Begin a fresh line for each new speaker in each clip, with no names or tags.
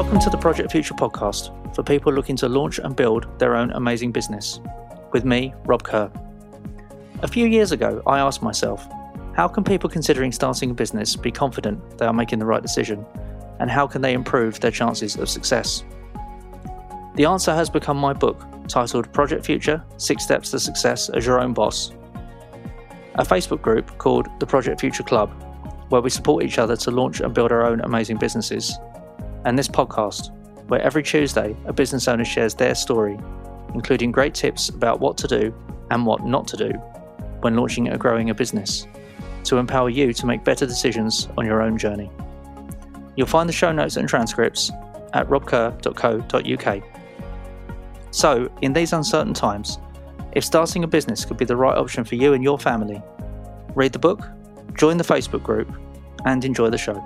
Welcome to the Project Future podcast for people looking to launch and build their own amazing business. With me, Rob Kerr. A few years ago, I asked myself, how can people considering starting a business be confident they are making the right decision? And how can they improve their chances of success? The answer has become my book, titled Project Future Six Steps to Success as Your Own Boss. A Facebook group called the Project Future Club, where we support each other to launch and build our own amazing businesses and this podcast, where every Tuesday a business owner shares their story, including great tips about what to do and what not to do when launching or growing a business, to empower you to make better decisions on your own journey. You'll find the show notes and transcripts at robkerr.co.uk. So, in these uncertain times, if starting a business could be the right option for you and your family, read the book, join the Facebook group, and enjoy the show.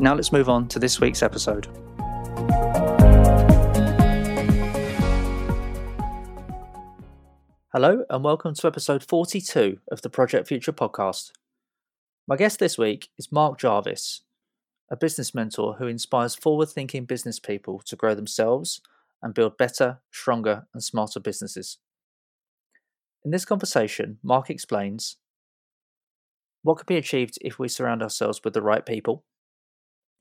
Now let's move on to this week's episode. Hello, and welcome to episode 42 of the Project Future podcast. My guest this week is Mark Jarvis, a business mentor who inspires forward thinking business people to grow themselves and build better, stronger, and smarter businesses. In this conversation, Mark explains what can be achieved if we surround ourselves with the right people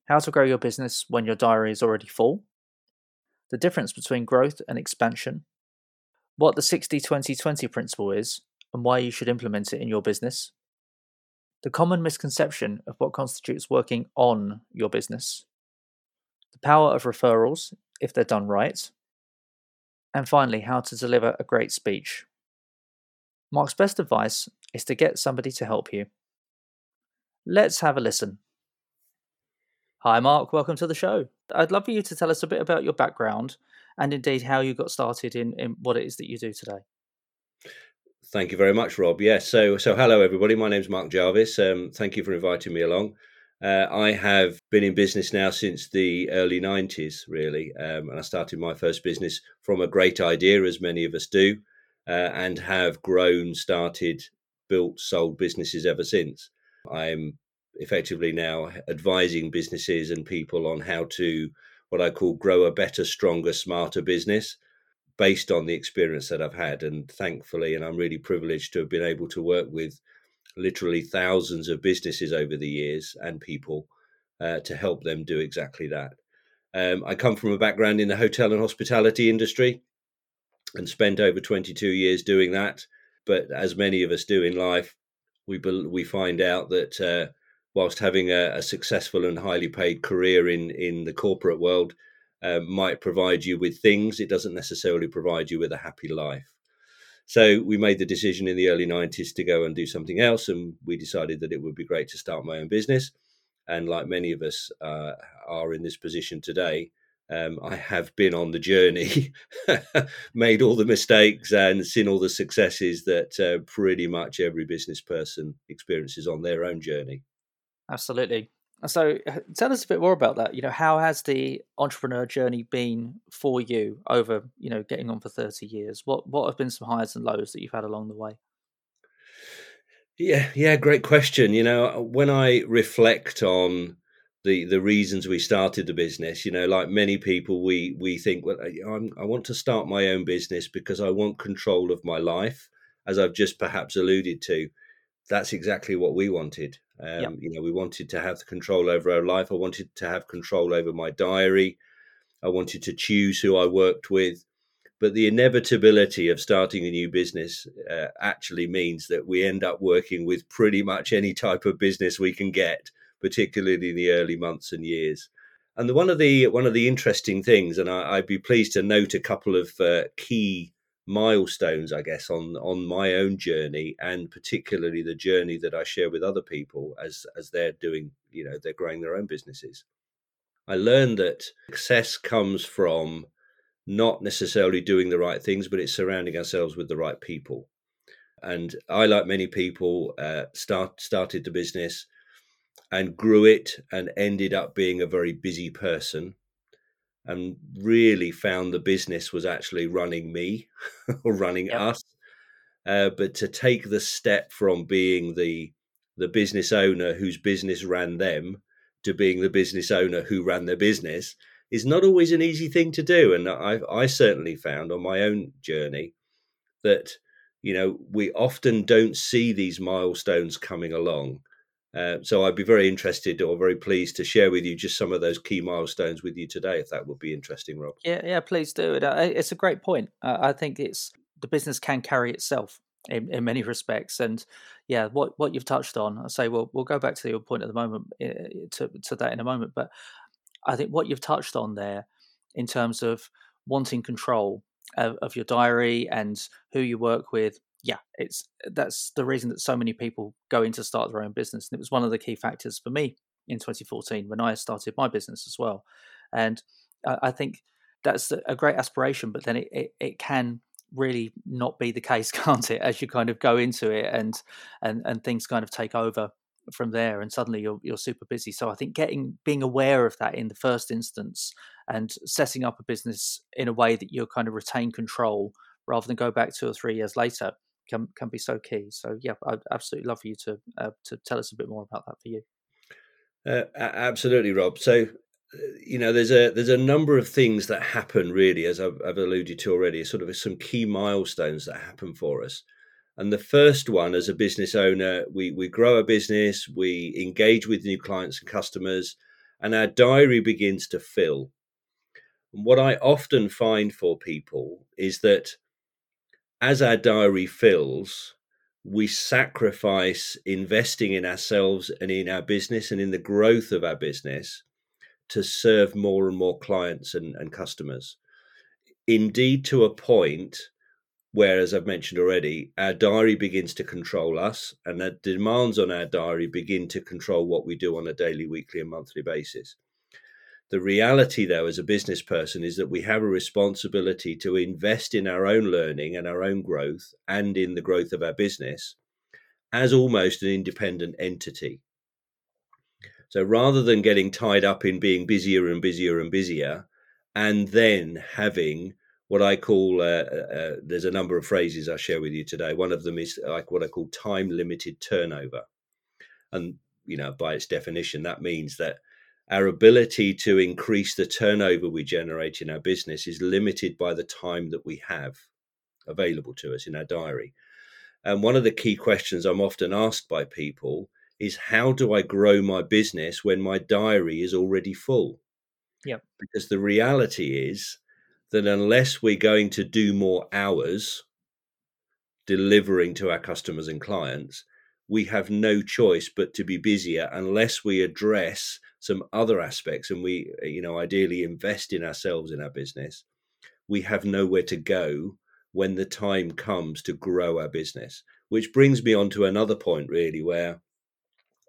how to grow your business when your diary is already full, the difference between growth and expansion, what the 60 20 20 principle is and why you should implement it in your business, the common misconception of what constitutes working on your business, the power of referrals if they're done right, and finally, how to deliver a great speech. Mark's best advice is to get somebody to help you. Let's have a listen. Hi, Mark. Welcome to the show. I'd love for you to tell us a bit about your background and indeed how you got started in, in what it is that you do today.
Thank you very much, Rob. Yes. So, so hello everybody. My name's Mark Jarvis. Um, thank you for inviting me along. Uh, I have been in business now since the early '90s, really, um, and I started my first business from a great idea, as many of us do, uh, and have grown, started, built, sold businesses ever since. I'm effectively now advising businesses and people on how to what I call grow a better, stronger, smarter business based on the experience that I've had. And thankfully, and I'm really privileged to have been able to work with literally thousands of businesses over the years and people uh, to help them do exactly that. Um, I come from a background in the hotel and hospitality industry and spent over 22 years doing that. But as many of us do in life, we we find out that uh, whilst having a, a successful and highly paid career in in the corporate world uh, might provide you with things, it doesn't necessarily provide you with a happy life. So we made the decision in the early 90s to go and do something else, and we decided that it would be great to start my own business. And like many of us uh, are in this position today, um, I have been on the journey, made all the mistakes, and seen all the successes that uh, pretty much every business person experiences on their own journey.
Absolutely. So uh, tell us a bit more about that. You know, how has the entrepreneur journey been for you over, you know, getting on for 30 years? What what have been some highs and lows that you've had along the way?
Yeah, yeah, great question. You know, uh, when I reflect on the the reasons we started the business, you know, like many people, we we think, well, I'm, I want to start my own business because I want control of my life, as I've just perhaps alluded to. That's exactly what we wanted. Um, yep. You know, we wanted to have the control over our life. I wanted to have control over my diary. I wanted to choose who I worked with. But the inevitability of starting a new business uh, actually means that we end up working with pretty much any type of business we can get, particularly in the early months and years. And the, one of the one of the interesting things, and I, would be pleased to note a couple of uh, key milestones, I guess, on on my own journey, and particularly the journey that I share with other people as as they're doing, you know, they're growing their own businesses. I learned that success comes from not necessarily doing the right things, but it's surrounding ourselves with the right people. And I, like many people, uh, start started the business and grew it and ended up being a very busy person and really found the business was actually running me or running yep. us. Uh, but to take the step from being the the business owner whose business ran them to being the business owner who ran their business is not always an easy thing to do. And I, I certainly found on my own journey that you know we often don't see these milestones coming along. Uh, so I'd be very interested or very pleased to share with you just some of those key milestones with you today, if that would be interesting, Rob.
Yeah, yeah, please do. It. It's a great point. Uh, I think it's the business can carry itself in, in many respects. And yeah, what what you've touched on, I say, well, we'll go back to your point at the moment eh, to to that in a moment. But I think what you've touched on there, in terms of wanting control of, of your diary and who you work with, yeah, it's that's the reason that so many people go in to start their own business, and it was one of the key factors for me in 2014 when I started my business as well. And I think that's a great aspiration, but then it, it, it can really not be the case, can't it? As you kind of go into it and and and things kind of take over from there, and suddenly you're you're super busy. So I think getting being aware of that in the first instance and setting up a business in a way that you kind of retain control rather than go back two or three years later can can be so key. So yeah, I'd absolutely love for you to uh, to tell us a bit more about that for you.
Uh, absolutely, Rob. So you know there's a there's a number of things that happen really as I've, I've, alluded to already sort of some key milestones that happen for us and the first one as a business owner we we grow a business we engage with new clients and customers and our diary begins to fill and what i often find for people is that as our diary fills we sacrifice investing in ourselves and in our business and in the growth of our business to serve more and more clients and, and customers. Indeed, to a point where, as I've mentioned already, our diary begins to control us, and the demands on our diary begin to control what we do on a daily, weekly, and monthly basis. The reality, though, as a business person, is that we have a responsibility to invest in our own learning and our own growth and in the growth of our business as almost an independent entity. So rather than getting tied up in being busier and busier and busier, and then having what I call uh, uh, uh, there's a number of phrases I share with you today. One of them is like what I call time limited turnover, and you know by its definition that means that our ability to increase the turnover we generate in our business is limited by the time that we have available to us in our diary. And one of the key questions I'm often asked by people is how do I grow my business when my diary is already full?
Yep.
Because the reality is that unless we're going to do more hours delivering to our customers and clients, we have no choice but to be busier unless we address some other aspects and we, uh, you know, ideally invest in ourselves in our business. We have nowhere to go when the time comes to grow our business. Which brings me on to another point, really, where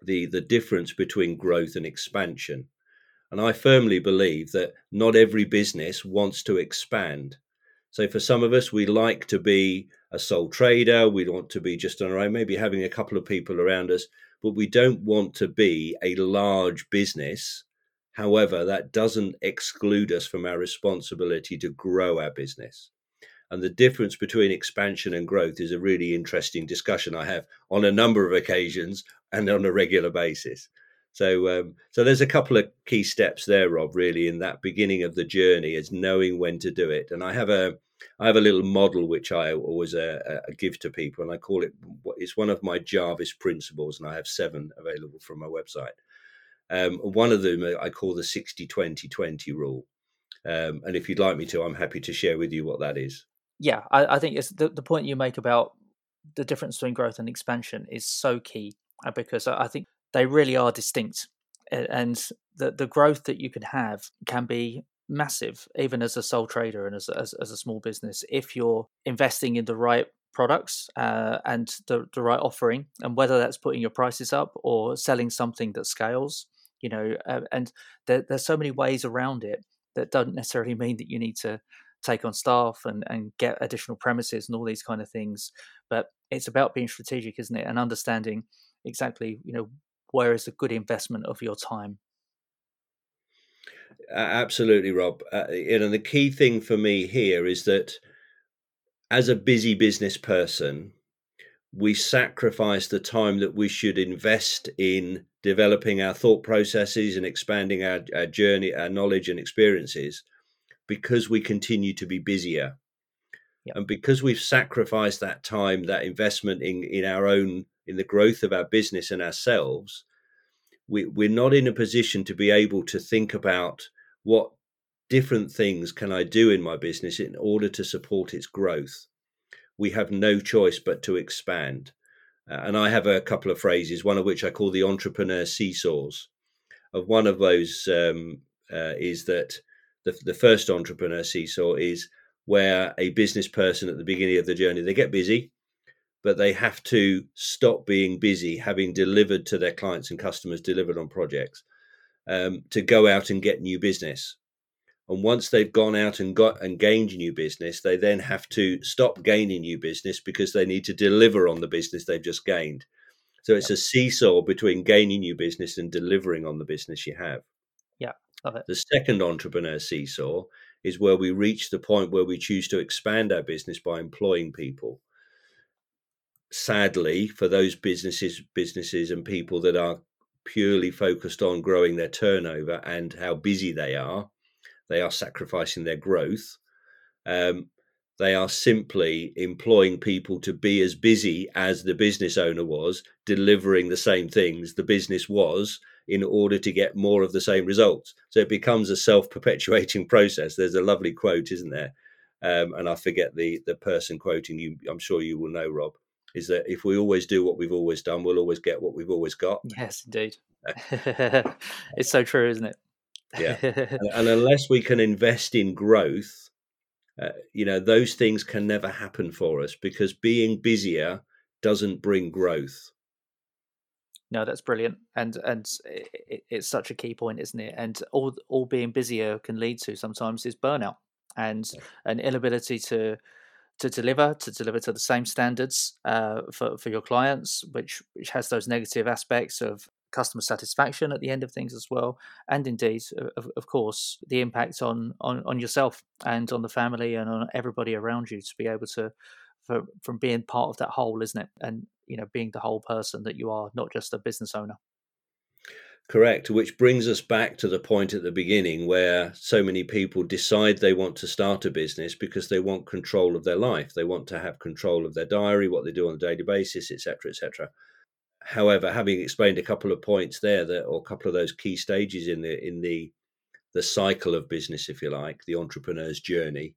the the difference between growth and expansion. And I firmly believe that not every business wants to expand. So for some of us, we like to be a sole trader. We want to be just on our own, maybe having a couple of people around us, but we don't want to be a large business. However, that doesn't exclude us from our responsibility to grow our business. And the difference between expansion and growth is a really interesting discussion I have on a number of occasions and on a regular basis. So, um, so there's a couple of key steps there, Rob. Really, in that beginning of the journey, is knowing when to do it. And I have a, I have a little model which I always uh, uh, give to people, and I call it. It's one of my Jarvis principles, and I have seven available from my website. Um, one of them uh, I call the 60 20 20 rule. Um, and if you'd like me to, I'm happy to share with you what that is
yeah, I, I think it's the, the point you make about the difference between growth and expansion is so key uh, because I think they really are distinct. And the, the growth that you can have can be massive, even as a sole trader and as, as, as a small business, if you're investing in the right products uh, and the, the right offering, and whether that's putting your prices up or selling something that scales, you know, uh, and there, there's so many ways around it that don't necessarily mean that you need to take on staff and, and get additional premises and all these kind of things. But it's about being strategic, isn't it? And understanding exactly, you know, where is a good investment of your time.
Absolutely, Rob. Uh, you know, the key thing for me here is that as a busy business person, we sacrifice the time that we should invest in developing our thought processes and expanding our, our journey, our knowledge and experiences because we continue to be busier. Yep. And because we've sacrificed that time, that investment in, in our own, in the growth of our business and ourselves, we, we're not in a position to be able to think about what different things can I do in my business in order to support its growth. We have no choice but to expand. Uh, and I have a couple of phrases, one of which I call the entrepreneur seesaws. Of one of those um, uh, is that the, the first entrepreneur seesaw is where a business person at the beginning of the journey they get busy but they have to stop being busy having delivered to their clients and customers delivered on projects um, to go out and get new business. And once they've gone out and got and gained new business they then have to stop gaining new business because they need to deliver on the business they've just gained. So it's a seesaw between gaining new business and delivering on the business you have.
Yeah love it.
The second entrepreneur seesaw is where we reach the point where we choose to expand our business by employing people. Sadly, for those businesses, businesses and people that are purely focused on growing their turnover and how busy they are, they are sacrificing their growth. Um, they are simply employing people to be as busy as the business owner was, delivering the same things the business was, in order to get more of the same results. So it becomes a self perpetuating process. There's a lovely quote, isn't there? Um, and I forget the the person quoting you. I'm sure you will know, Rob. Is that if we always do what we've always done, we'll always get what we've always got.
Yes, indeed. it's so true, isn't it?
yeah. And, and, unless we can invest in growth, uh, you know, those things can never happen for us because being busier doesn't bring growth
no, that's brilliant, and and it, it's such a key point, isn't it? And all all being busier can lead to sometimes is burnout and an inability to to deliver to deliver to the same standards uh, for for your clients, which which has those negative aspects of customer satisfaction at the end of things as well, and indeed, of, of course, the impact on, on on yourself and on the family and on everybody around you to be able to for, from being part of that whole, isn't it? And you know, being the whole person that you are, not just a business owner.
Correct, which brings us back to the point at the beginning where so many people decide they want to start a business because they want control of their life. They want to have control of their diary, what they do on a daily basis, etc., etc. However, having explained a couple of points there, that or a couple of those key stages in the in the the cycle of business, if you like, the entrepreneur's journey,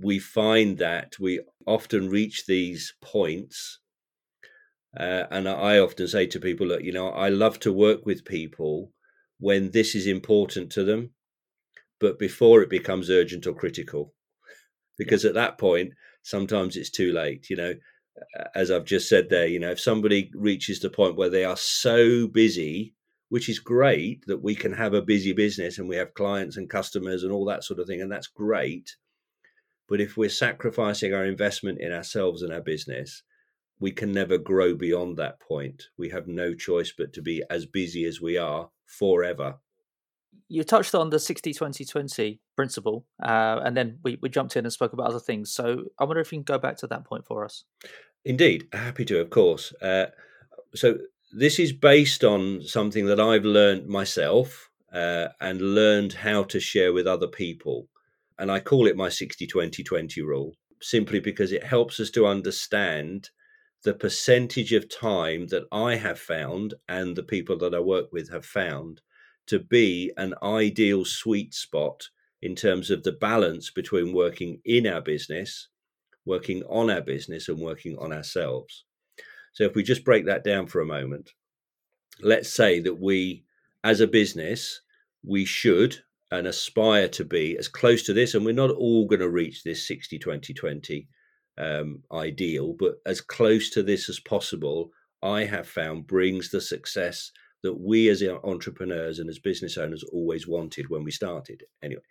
we find that we often reach these points. Uh, and I often say to people, look, you know, I love to work with people when this is important to them, but before it becomes urgent or critical. Because yeah. at that point, sometimes it's too late. You know, as I've just said there, you know, if somebody reaches the point where they are so busy, which is great that we can have a busy business and we have clients and customers and all that sort of thing, and that's great. But if we're sacrificing our investment in ourselves and our business, we can never grow beyond that point. We have no choice but to be as busy as we are forever.
You touched on the 60 20 20 principle, uh, and then we, we jumped in and spoke about other things. So I wonder if you can go back to that point for us.
Indeed, happy to, of course. Uh, so this is based on something that I've learned myself uh, and learned how to share with other people. And I call it my 60 20 20 rule simply because it helps us to understand the percentage of time that I have found and the people that I work with have found to be an ideal sweet spot in terms of the balance between working in our business, working on our business, and working on ourselves. So, if we just break that down for a moment, let's say that we, as a business, we should and aspire to be as close to this. And we're not all going to reach this 60 20 20 um, ideal, but as close to this as possible, I have found brings the success that we as entrepreneurs and as business owners always wanted when we started. Anyway,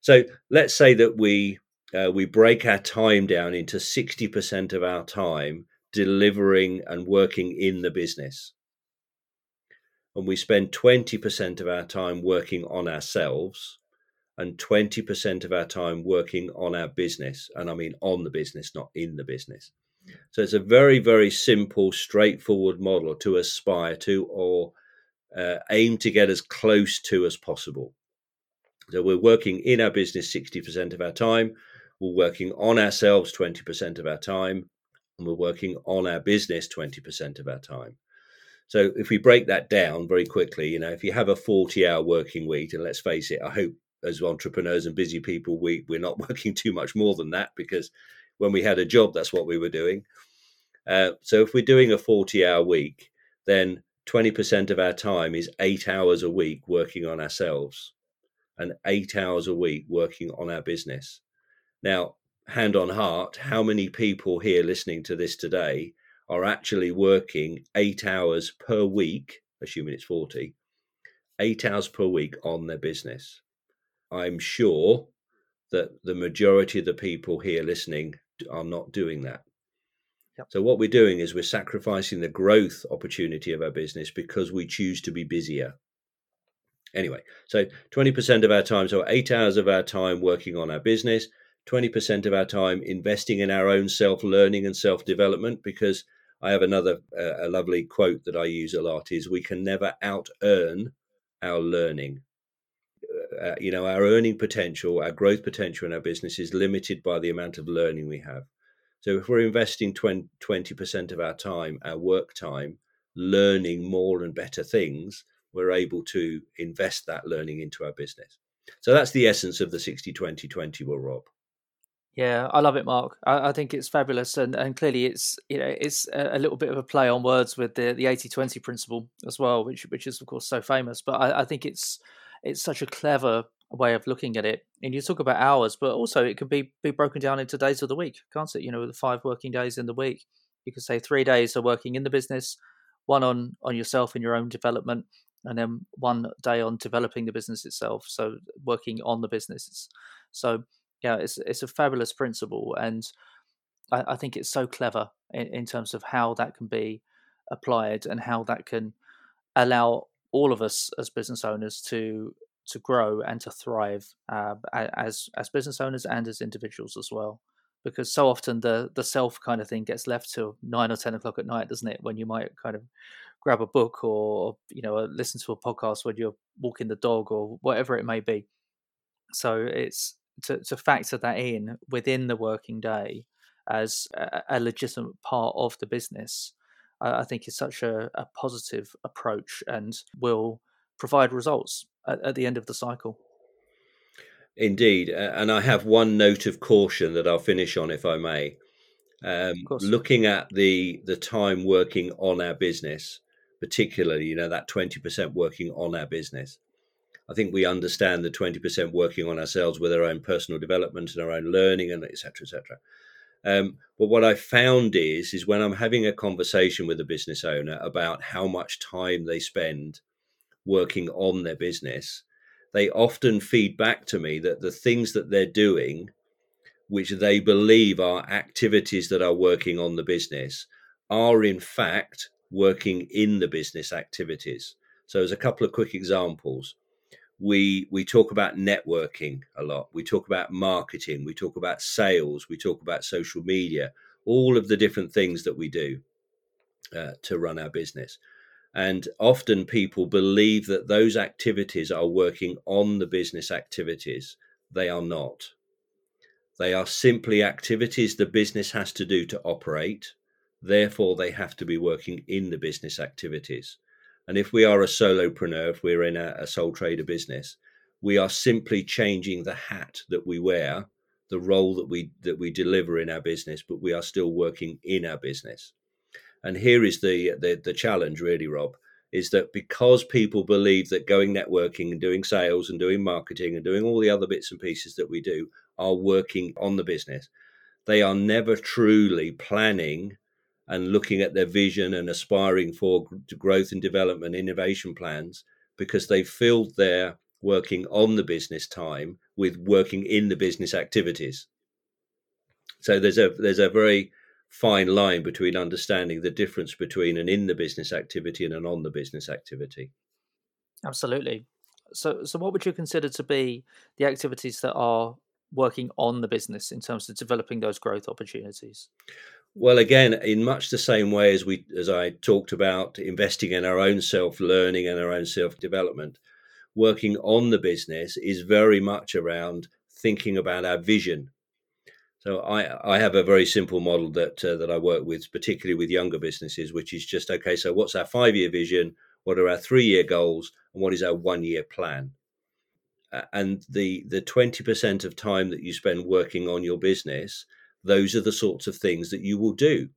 so let's say that we uh, we break our time down into 60% of our time delivering and working in the business and we spend 20% of our time working on ourselves and 20% of our time working on our business. And I mean on the business, not in the business. So it's a very, very simple, straightforward model to aspire to or uh, aim to get as close to as possible. So we're working in our business 60% of our time, we're working on ourselves 20% of our time, and we're working on our business 20% of our time. So if we break that down very quickly, you know, if you have a 40 hour working week, and let's face it, I hope as entrepreneurs and busy people, we, we're not working too much more than that because when we had a job, that's what we were doing. Uh, so if we're doing a 40 hour week, then 20% of our time is eight hours a week working on ourselves and eight hours a week working on our business. Now, hand on heart, how many people here listening to this today are actually working eight hours per week, assuming it's 40, eight hours per week on their business? I'm sure that the majority of the people here listening are not doing that. Yep. So what we're doing is we're sacrificing the growth opportunity of our business because we choose to be busier. Anyway, so 20% of our time, so eight hours of our time working on our business, 20% of our time investing in our own self learning and self development. Because I have another uh, a lovely quote that I use a lot is we can never out earn our learning. Uh, you know, our earning potential, our growth potential in our business is limited by the amount of learning we have. So if we're investing 20, 20% of our time, our work time, learning more and better things, we're able to invest that learning into our business. So that's the essence of the 60 20 20 will Rob.
Yeah, I love it, Mark. I, I, think it's fabulous, and, and clearly it's you know it's a, a, little bit of a play on words with the the 80-20 principle as well, which which is of course so famous. But I, I think it's it's such a clever way of looking at it. And you talk about hours, but also it can be be broken down into days of the week, can't it? You know, the five working days in the week. You could say three days are working in the business, one on on yourself and your own development, and then one day on developing the business itself. So working on the business. So yeah, it's it's a fabulous principle, and I, I think it's so clever in, in terms of how that can be applied and how that can allow all of us as business owners to to grow and to thrive uh, as as business owners and as individuals as well because so often the the self kind of thing gets left till nine or ten o'clock at night, doesn't it? When you might kind of grab a book or you know listen to a podcast when you're walking the dog or whatever it may be. So it's to to factor that in within the working day as a, a legitimate part of the business. I, I think is such a, a, positive approach and will provide results at, at the end of the cycle.
Indeed, and I have one note of caution that I'll finish on, if I may. Um, looking at the the time working on our business, particularly, you know, that twenty percent working on our business. I think we understand the twenty percent working on ourselves with our own personal development and our own learning, and etc. etc. Um, but what I found is, is when I'm having a conversation with a business owner about how much time they spend working on their business, they often feed back to me that the things that they're doing, which they believe are activities that are working on the business, are in fact working in the business activities. So, as a couple of quick examples, we we talk about networking a lot. We talk about marketing. We talk about sales. We talk about social media. All of the different things that we do uh, to run our business. And often people believe that those activities are working on the business activities. They are not. They are simply activities the business has to do to operate. Therefore, they have to be working in the business activities. And if we are a solopreneur, if we're in a, a sole trader business, we are simply changing the hat that we wear, the role that we that we deliver in our business, but we are still working in our business. And here is the, the, the challenge, really, Rob, is that because people believe that going networking and doing sales and doing marketing and doing all the other bits and pieces that we do are working on the business, they are never truly planning and looking at their vision and aspiring for growth and development innovation plans because they've filled their working on the business time with working in the business activities. So there's a there's a very fine line between understanding the difference between an in the business activity and an on the business activity.
Absolutely. So, so what would you consider to be the activities that are working on the business in terms of developing those growth opportunities?
Well, again, in much the same way as we, as I talked about, investing in our own self learning and our own self development, working on the business is very much around thinking about our vision. So I, I have a very simple model that uh, that I work with, particularly with younger businesses, which is just okay. So what's our five year vision? What are our three year goals? And what is our one year plan? And the the 20% of time that you spend working on your business those are the sorts of things that you will do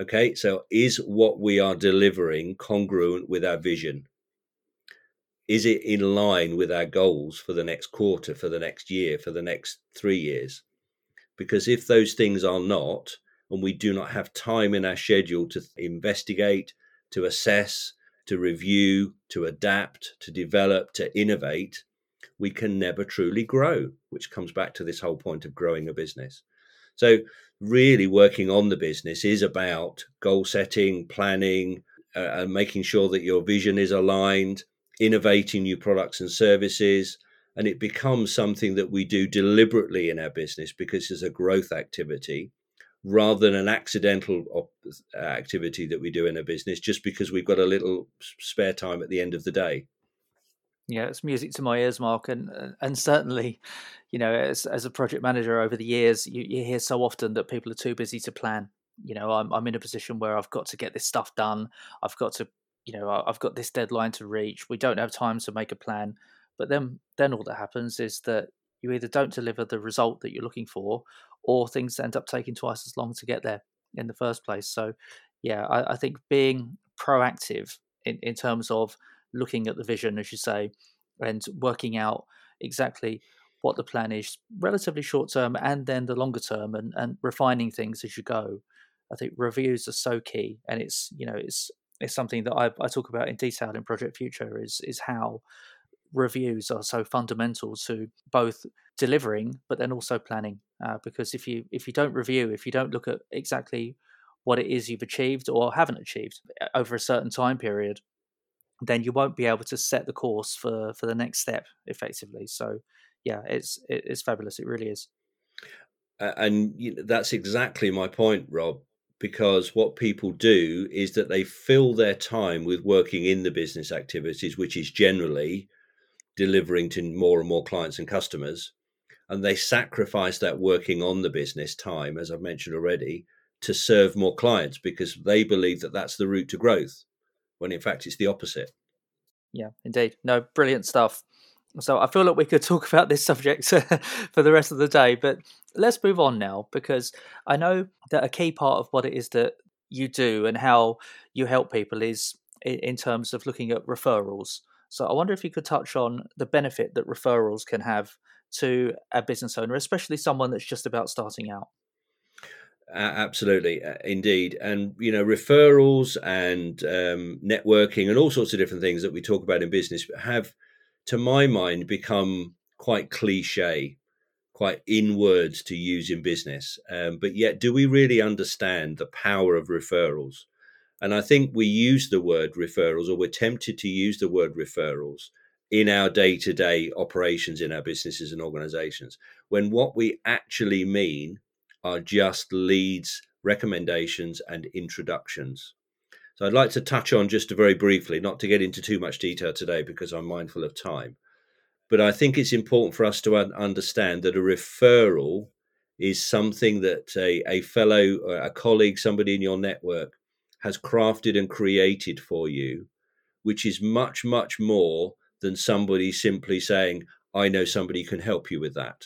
okay? So is what we are delivering congruent with our vision? Is it in line with our goals for the next quarter for the next year for the next 3 years? Because if those things are not and we do not have time in our schedule to investigate to assess to review to adapt to develop to innovate we can never truly grow, which comes back to this whole point of growing a business. So, really, working on the business is about goal setting, planning, uh, and making sure that your vision is aligned, innovating new products and services. And it becomes something that we do deliberately in our business because it's a growth activity rather than an accidental op- uh, activity that we do in a business just because we've got a little spare time at the end of the day
yeah, it's music to my ears, Mark, and uh, and certainly, you know, as as a project manager over the years, you, you hear so often that people are too busy to plan. You know, I'm I'm in a position where I've got to get this stuff done. I've got to, you know, I've got this deadline to reach. We don't have time to make a plan. But then then all that happens is that you either don't deliver the result that you're looking for, or things end up taking twice as long to get there in the first place. So, yeah, I, I think being proactive in, in terms of looking at the vision, as you say, and working out exactly what the plan is, relatively short term and then the longer term, and, and refining things as you go. I think reviews are so key, and it's you know it's it's something that I, I talk about in detail in Project Future is is how reviews are so fundamental to both delivering but then also planning uh, because if you if you don't review if you don't look at exactly what it is you've achieved or haven't achieved uh, over a certain time period then you won't be able to set the course for for the next step effectively. So yeah, it's it's fabulous. It really is.
And that's exactly my point, Rob. Because what people do is that they fill their time with working in the business activities, which is generally delivering to more and more clients and customers. And they sacrifice that working on the business time, as I've mentioned already, to serve more clients because they believe that that's the route to growth when in fact it's the opposite.
Yeah, indeed. No, brilliant stuff. So I feel like we could talk about this subject for the rest of the day, but let's move on now because I know that a key part of what it is that you do and how you help people is in terms of looking at referrals. So I wonder if you could touch on the benefit that referrals can have to a business owner, especially someone that's just about starting out.
Absolutely, uh, indeed, and you know referrals and um, networking and all sorts of different things that we talk about in business have, to my mind, become quite cliche, quite in words to use in business. Um, but yet, do we really understand the power of referrals? And I think we use the word referrals, or we're tempted to use the word referrals in our day to day operations in our businesses and organizations, when what we actually mean are just leads, recommendations, and introductions. So I'd like to touch on just very briefly, not to get into too much detail today because I'm mindful of time. But I think it's important for us to understand that a referral is something that a, a fellow, uh, a colleague, somebody in your network has crafted and created for you, which is much, much more than somebody simply saying, I know somebody can help you with that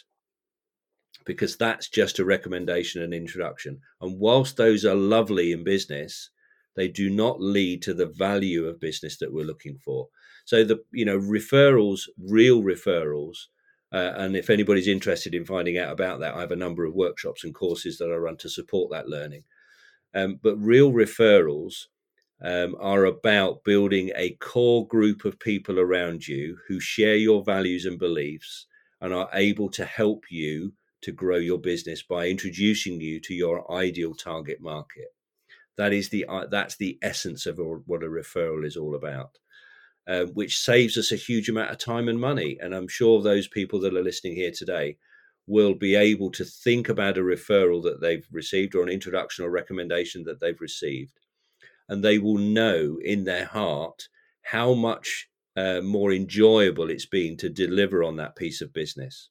because that's just a recommendation and introduction. And whilst those are lovely in business, they do not lead to the value of business that we're looking for. So the you know referrals, real referrals, uh, and if anybody's interested in finding out about that, I have a number of workshops and courses that I run to support that learning. Um, but real referrals um, are about building a core group of people around you who share your values and beliefs and are able to help you to grow your business by introducing you to your ideal target market. That is the uh, that's the essence of what a referral is all about, uh, which saves us a huge amount of time and money. And I'm sure those people that are listening here today will be able to think about a referral that they've received or an introduction or recommendation that they've received. And they will know in their heart how much uh, more enjoyable it's been to deliver on that piece of business.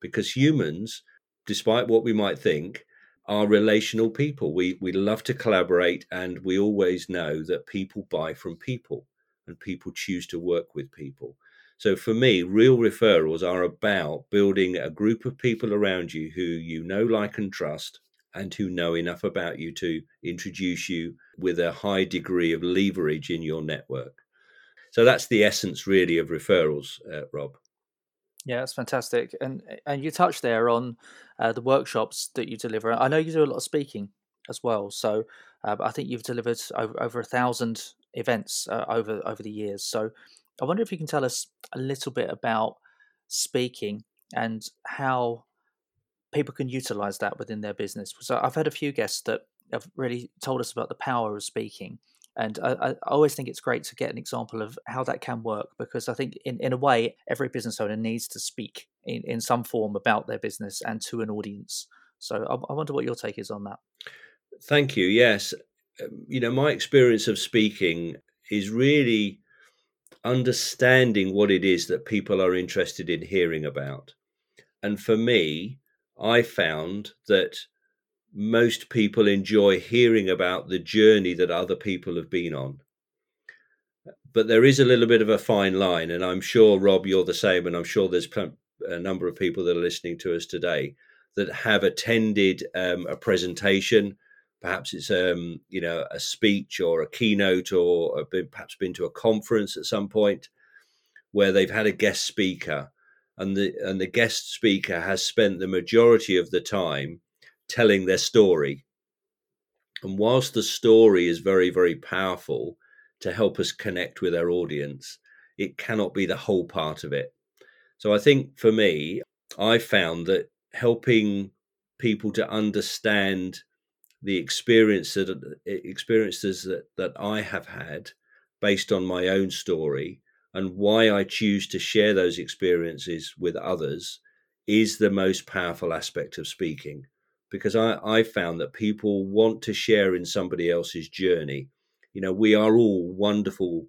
Because humans, despite what we might think, are relational people. We, we love to collaborate and we always know that people buy from people and people choose to work with people. So for me, real referrals are about building a group of people around you who you know, like, and trust, and who know enough about you to introduce you with a high degree of leverage in your network. So that's the essence, really, of referrals, uh, Rob.
Yeah, that's fantastic. And and you touched there on uh, the workshops that you deliver. I know you do a lot of speaking as well. So uh, I think you've delivered over, over a thousand events uh, over over the years. So I wonder if you can tell us a little bit about speaking and how people can utilize that within their business. So I've had a few guests that have really told us about the power of speaking. And I, I, always think it's great to get an example of how that can work because I think, in, in a way, every business owner needs to speak in, in some form about their business and to an audience. So I, I wonder what your take is on that.
Thank you. Yes. Um, you know, my experience of speaking is really understanding what it is that people are interested in hearing about. And for me, I found that most people enjoy hearing about the journey that other people have been on. But there is a little bit of a fine line, and I'm sure, Rob, you're the same, and I'm sure there's a number of people that are listening to us today that have attended um, a presentation perhaps it's um, you know a speech or a keynote or been, perhaps been to a conference at some point where they've had a guest speaker and the and the guest speaker has spent the majority of the time telling their story. And whilst the story is very very powerful to help us connect with our audience it cannot be the whole part of it. So i think for me i found that helping people to understand the experience that experiences that, that I have had based on my own story and why I choose to share those experiences with others is the most powerful aspect of speaking because I, I found that people want to share in somebody else's journey. You know, we are all wonderful.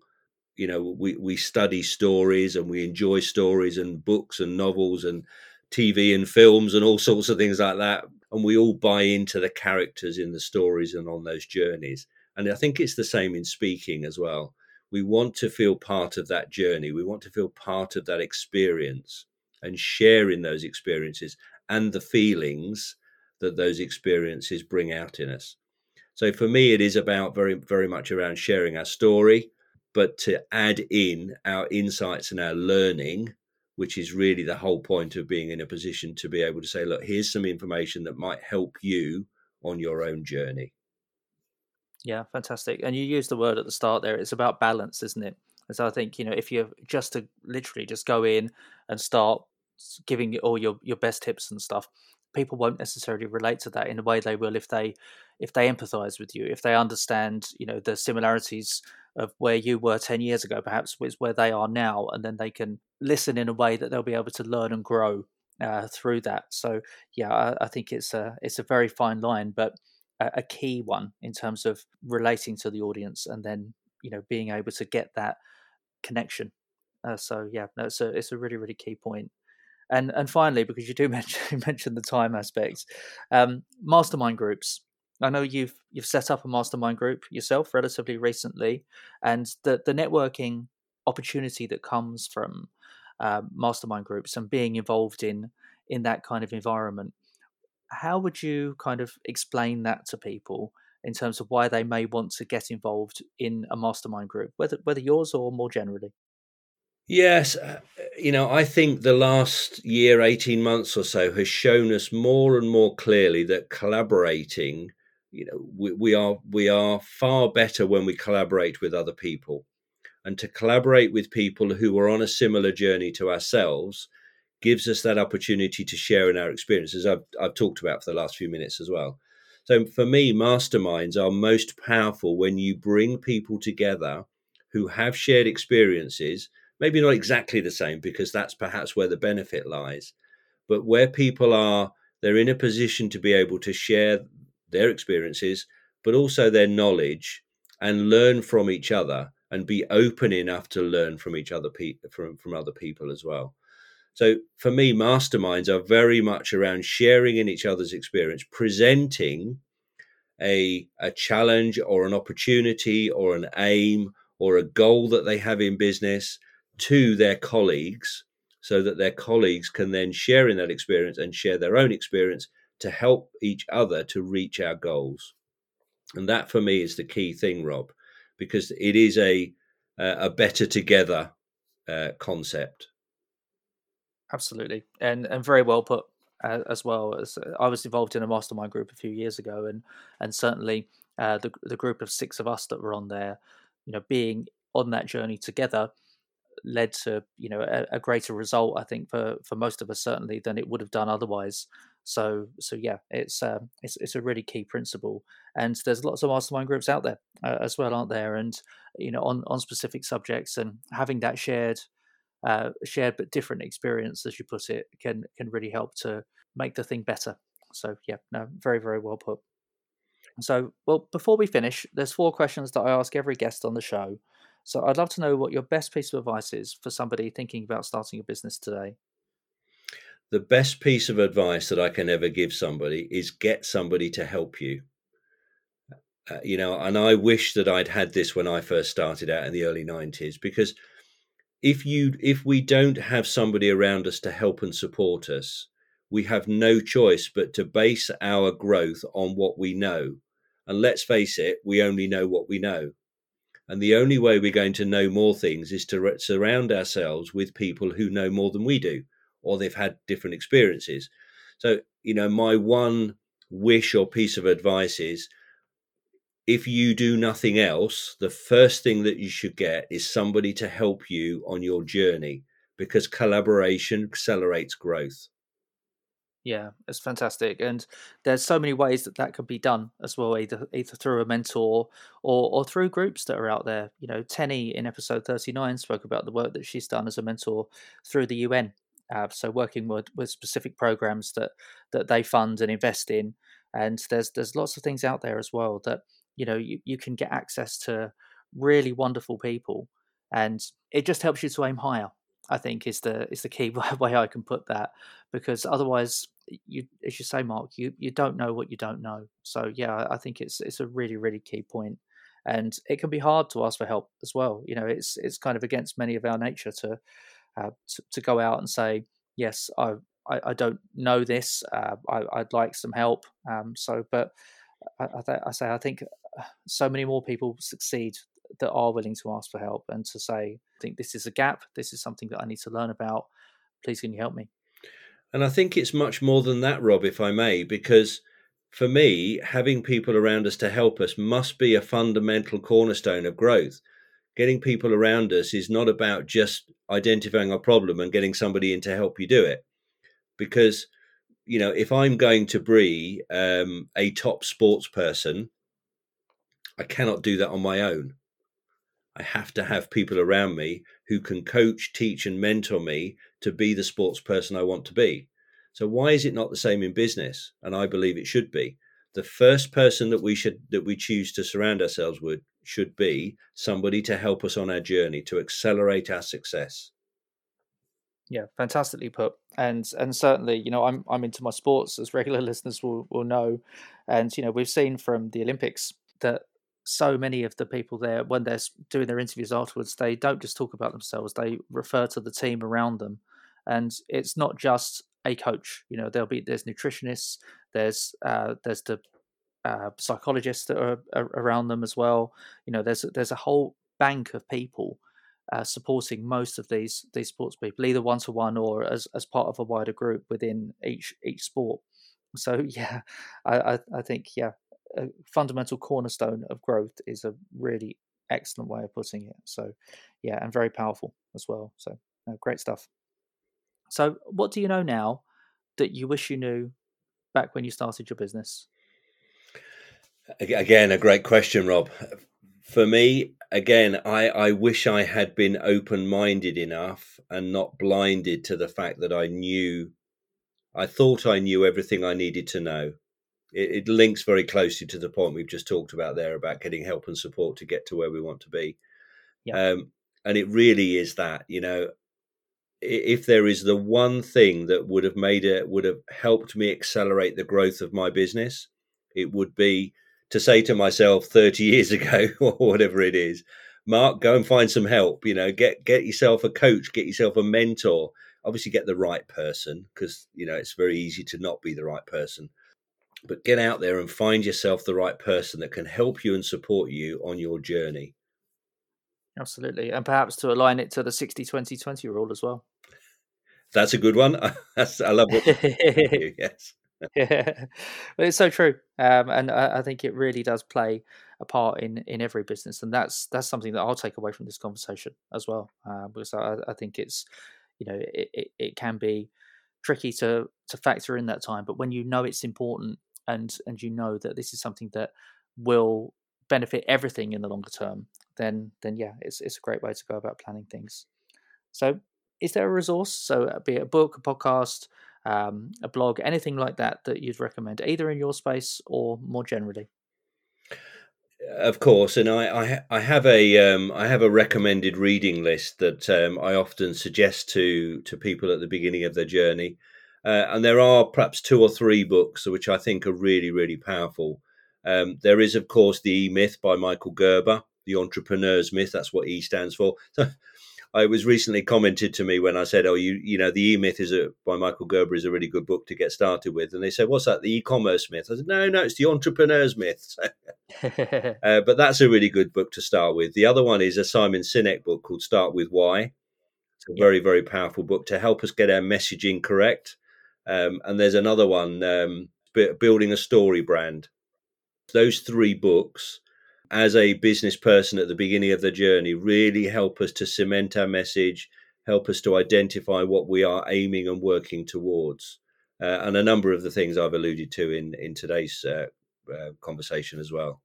You know, we, we study stories and we enjoy stories and books and novels and TV and films and all sorts of things like that and we all buy into the characters in the stories and on those journeys. And I think it's the same in speaking as well. We want to feel part of that journey. We want to feel part of that experience and share in those experiences and the feelings that those experiences bring out in us. So for me, it is about very, very much around sharing our story, but to add in our insights and our learning which is really the whole point of being in a position to be able to say, look, here's some information that might help you on your own journey.
Yeah, fantastic. And you used the word at the start there. It's about balance, isn't it? And so I think, you know, if you're just to literally just go in and start giving all your, your best tips and stuff, people won't necessarily relate to that in the way they will if they if they empathize with you, if they understand, you know, the similarities of where you were 10 years ago, perhaps with where they are now, and then they can listen in a way that they'll be able to learn and grow uh, through that. So, yeah, I, I, think it's a it's a very fine line, but a, a, key one in terms of relating to the audience and then you know being able to get that connection. Uh, so, yeah, no, it's a it's a really really key point. And and finally, because you do mention mention the time aspects, um, mastermind groups. I know you've you've set up a mastermind group yourself relatively recently, and the the networking opportunity that comes from uh, mastermind groups and being involved in in that kind of environment. How would you kind of explain that to people in terms of why they may want to get involved in a mastermind group, whether whether yours or more generally?
Yes, uh, you know, I think the last year, 18 months or so has shown us more and more clearly that collaborating, you know, we, we are we are far better when we collaborate with other people. And to collaborate with people who are on a similar journey to ourselves gives us that opportunity to share in our experiences. I've, I've talked about for the last few minutes as well. So for me masterminds are most powerful when you bring people together who have shared experiences maybe not exactly the same because that's perhaps where the benefit lies but where people are, they're in a position to be able to share their experiences, but also their knowledge and learn from each other and be open enough to learn from each other pe- from, from other people as well. So for me, masterminds are very much around sharing in each other's experience, presenting a, a challenge or an opportunity or an aim or a goal that they have in business to their colleagues so that their colleagues can then share in that experience and share their own experience to help each other to reach our goals. And that for me is the key thing, Rob, because it is a a better together uh, concept.
Absolutely, and and very well put uh, as well. As uh, I was involved in a mastermind group a few years ago, and and certainly uh, the the group of six of us that were on there, you know, being on that journey together led to you know a, a, greater result i think for for most of us certainly than it would have done otherwise. So so yeah it's um it's, it's a really key principle and there's lots of mastermind groups out there uh, as well aren't there? And you know on on specific subjects and having that shared uh, shared but different experience as you put it can can really help to make the thing better. So yeah no very very well put. So well before we finish there's four questions that i ask every guest on the show so I'd love to know what your best piece of advice is for somebody thinking about starting a business today.
The best piece of advice that I can ever give somebody is get somebody to help you. Uh, you know, and I wish that I'd had this when I first started out in the early 90s because if you if we don't have somebody around us to help and support us, we have no choice but to base our growth on what we know. And let's face it, we only know what we know. And the only way we're going to know more things is to surround ourselves with people who know more than we do, or they've had different experiences. So, you know, my one wish or piece of advice is if you do nothing else, the first thing that you should get is somebody to help you on your journey because collaboration accelerates growth.
Yeah, it's fantastic, and there's so many ways that that could be done as well, either either through a mentor or or through groups that are out there. You know, Tenny in episode 39 spoke about the work that she's done as a mentor through the UN. Uh, so working with, with specific programs that that they fund and invest in, and there's there's lots of things out there as well that you know you, you can get access to really wonderful people, and it just helps you to aim higher. I think is the is the key way I can put that because otherwise you as you say Mark you you don't know what you don't know. So yeah I think it's it's a really really key point and it can be hard to ask for help as well. You know it's it's kind of against many of our nature to uh, to, to, go out and say yes I I, I don't know this uh, I, would like some help. Um, so but I, I, I say I think uh, so many more people succeed that are willing to ask for help and to say, I think this is a gap, this is something that I need to learn about. Please, can you help me?
And I think it's much more than that, Rob, if I may, because for me, having people around us to help us must be a fundamental cornerstone of growth. Getting people around us is not about just identifying a problem and getting somebody in to help you do it. Because, you know, if I'm going to be um, a top sports person, I cannot do that on my own. I have to have people around me who can coach, teach, and mentor me to be the sports person I want to be. So why is it not the same in business? And I believe it should be. The first person that we should that we choose to surround ourselves with should be somebody to help us on our journey to accelerate our success.
Yeah, fantastically put. And and certainly, you know, I'm I'm into my sports, as regular listeners will will know. And you know, we've seen from the Olympics that so many of the people there, when they're doing their interviews afterwards, they don't just talk about themselves; they refer to the team around them, and it's not just a coach. You know, there'll be there's nutritionists, there's uh, there's the uh, psychologists that are, are, around them as well. You know, there's there's a whole bank of people uh, supporting most of these these sports people, either one to one or as as part of a wider group within each each sport. So yeah, I I, I think yeah, a fundamental cornerstone of growth is a really excellent way of putting it. So, yeah, and very powerful as well. So, great stuff. So, what do you know now that you wish you knew back when you started your business?
Again, a great question, Rob. For me, again, I, I wish I had been open minded enough and not blinded to the fact that I knew I thought I knew everything I needed to know. It, it, links very closely to the point we've just talked about there about getting help and support to get to where we want to be. Yeah. Um, and it really is that, you know, if there is the one thing that would have made it, would have helped me accelerate the growth of my business, it would be to say to myself 30 years ago or whatever it is, Mark, go and find some help. You know, get get yourself a coach, get yourself a mentor. Obviously, get the right person because you know it's very easy to not be the right person. But get out there and find yourself the right person that can help you and support you on your journey.
Absolutely, and perhaps to align it to the 60-20-20 rule as well.
That's a good one. That's, I love what it. yes.
yeah, but it's so true, um, and I, I, think it really does play a part in in every business, and that's that's something that I'll take away from this conversation as well, uh, because I, I, think it's you know it, it, it, can be tricky to to factor in that time, but when you know it's important and and you know that this is something that will benefit everything in the longer term, then then yeah, it's it's a great way to go about planning things. So, is there a resource? So, uh, be it a book, a podcast um, a blog, anything like that that you'd recommend, either in your space or more generally?
Of course, and I I, I have a um, I have a recommended reading list that um, I often suggest to to people at the beginning of their journey, uh, and there are perhaps two or three books which I think are really really powerful. Um, there is, of course, the E Myth by Michael Gerber, the Entrepreneur's Myth. That's what E stands for. I was recently commented to me when I said, "Oh, you you know, the E Myth is a by Michael Gerber is a really good book to get started with," and they said, "What's that? The e-commerce myth?" I said, "No, no, it's the entrepreneur's myth." uh, but that's a really good book to start with. The other one is a Simon Sinek book called "Start with Why." It's a yeah. very very powerful book to help us get our messaging correct. Um, and there's another one, um, "Building a Story Brand." Those three books as a business person at the beginning of the journey really help us to cement our message, help us to identify what we are aiming and working towards. Uh, and a number of the things I've alluded to in in today's uh, uh, conversation as well.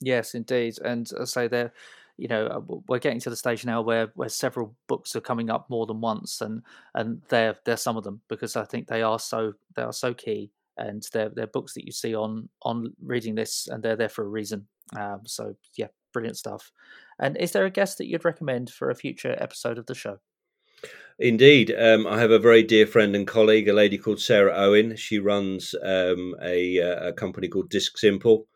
Yes, indeed, and I say there, you know, uh, we're getting to the stage now where where several books are coming up more than once, and and they're they're some of them because I think they are so they are so key, and they're they're books that you see on on reading this, and they're there for a reason. Um, so yeah, brilliant stuff. And is there a guest that you'd recommend for a future episode of the show?
Indeed, um, I have a very dear friend and colleague, a lady called Sarah Owen. She runs um, a, uh, a, company called Disc Simple.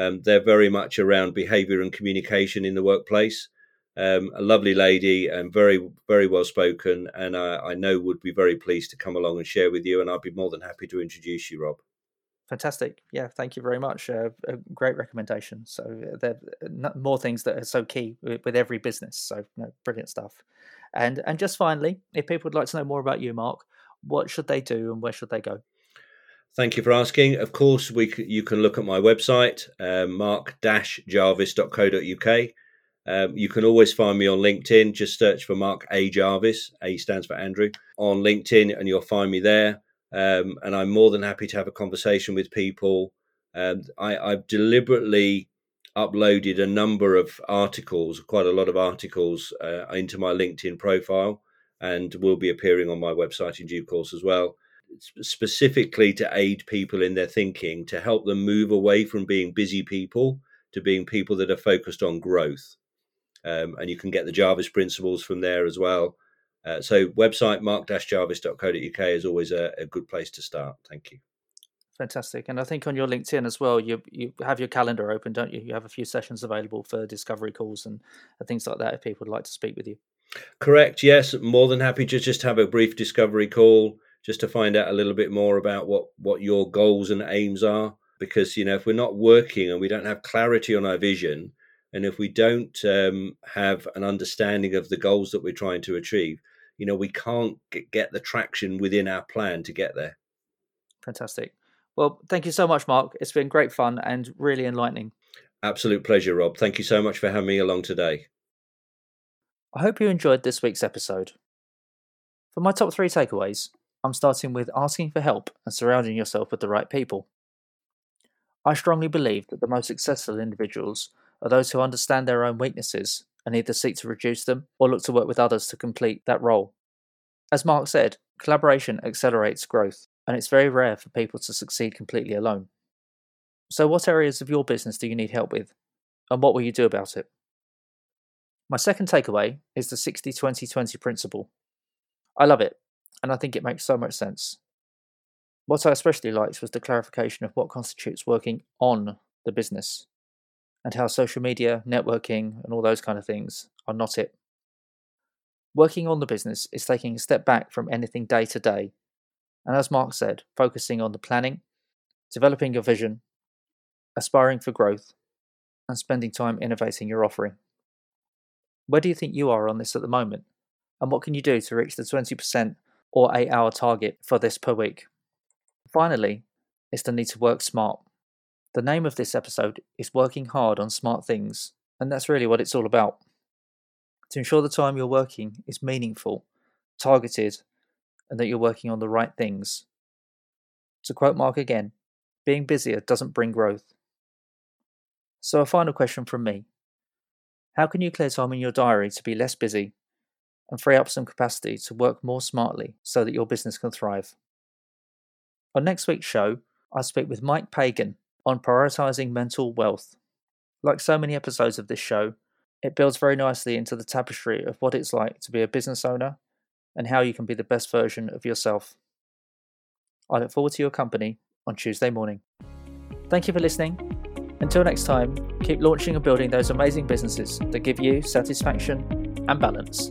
Um, they're very much around behaviour and communication in the workplace. Um, a lovely lady and very, very well spoken, and I, I know would be very pleased to come along and share with you. And I'd be more than happy to introduce you, Rob.
Fantastic. Yeah, thank you very much. Uh, a great recommendation. So uh, there are more things that are so key with, with every business. So no, brilliant stuff. And and just finally, if people would like to know more about you, Mark, what should they do and where should they go?
Thank you for asking. Of course, we you can look at my website, uh, mark-jarvis.co.uk. Um, you can always find me on LinkedIn. Just search for Mark A. Jarvis. A stands for Andrew on LinkedIn, and you'll find me there um, and I'm more than happy to have a conversation with people. Um, I, I've deliberately uploaded a number of articles, quite a lot of articles, uh, into my LinkedIn profile, and will be appearing on my website in due course as well. Specifically to aid people in their thinking, to help them move away from being busy people to being people that are focused on growth. Um, and you can get the Jarvis principles from there as well. Uh, so website mark-jarvis.co.uk is always a, a, good place to start. Thank you.
Fantastic. And I think on your LinkedIn as well, you you have your calendar open, don't you? You have a few sessions available for discovery calls and, and things like that if people would like to speak with you.
Correct. Yes. More than happy to just have a brief discovery call just to find out a little bit more about what, what your goals and aims are. Because, you know, if we're not working and we don't have clarity on our vision, and if we don't um, have an understanding of the goals that we're trying to achieve, you know, we can't get the traction within our plan to get there.
Fantastic. Well, thank you so much, Mark. It's been great fun and really enlightening.
Absolute pleasure, Rob. Thank you so much for having me along today.
I hope you enjoyed this week's episode. For my top three takeaways, I'm starting with asking for help and surrounding yourself with the right people. I strongly believe that the most successful individuals are those who understand their own weaknesses and either seek to reduce them or look to work with others to complete that role. As Mark said, collaboration accelerates growth, and it's very rare for people to succeed completely alone. So, what areas of your business do you need help with, and what will you do about it? My second takeaway is the 60 20 20 principle. I love it, and I think it makes so much sense. What I especially liked was the clarification of what constitutes working on the business and how social media, networking, and all those kind of things are not it. Working on the business is taking a step back from anything day to day, and as Mark said, focusing on the planning, developing your vision, aspiring for growth, and spending time innovating your offering. Where do you think you are on this at the moment? And what can you do to reach the 20% or 8 hour target for this per week? Finally, is the need to work smart. The name of this episode is Working Hard on Smart Things, and that's really what it's all about. To ensure the time you're working is meaningful, targeted, and that you're working on the right things. To quote Mark again, being busier doesn't bring growth. So, a final question from me How can you clear time in your diary to be less busy and free up some capacity to work more smartly so that your business can thrive? On next week's show, I speak with Mike Pagan on prioritizing mental wealth. Like so many episodes of this show, it builds very nicely into the tapestry of what it's like to be a business owner and how you can be the best version of yourself. I look forward to your company on Tuesday morning. Thank you for listening. Until next time, keep launching and building those amazing businesses that give you satisfaction and balance.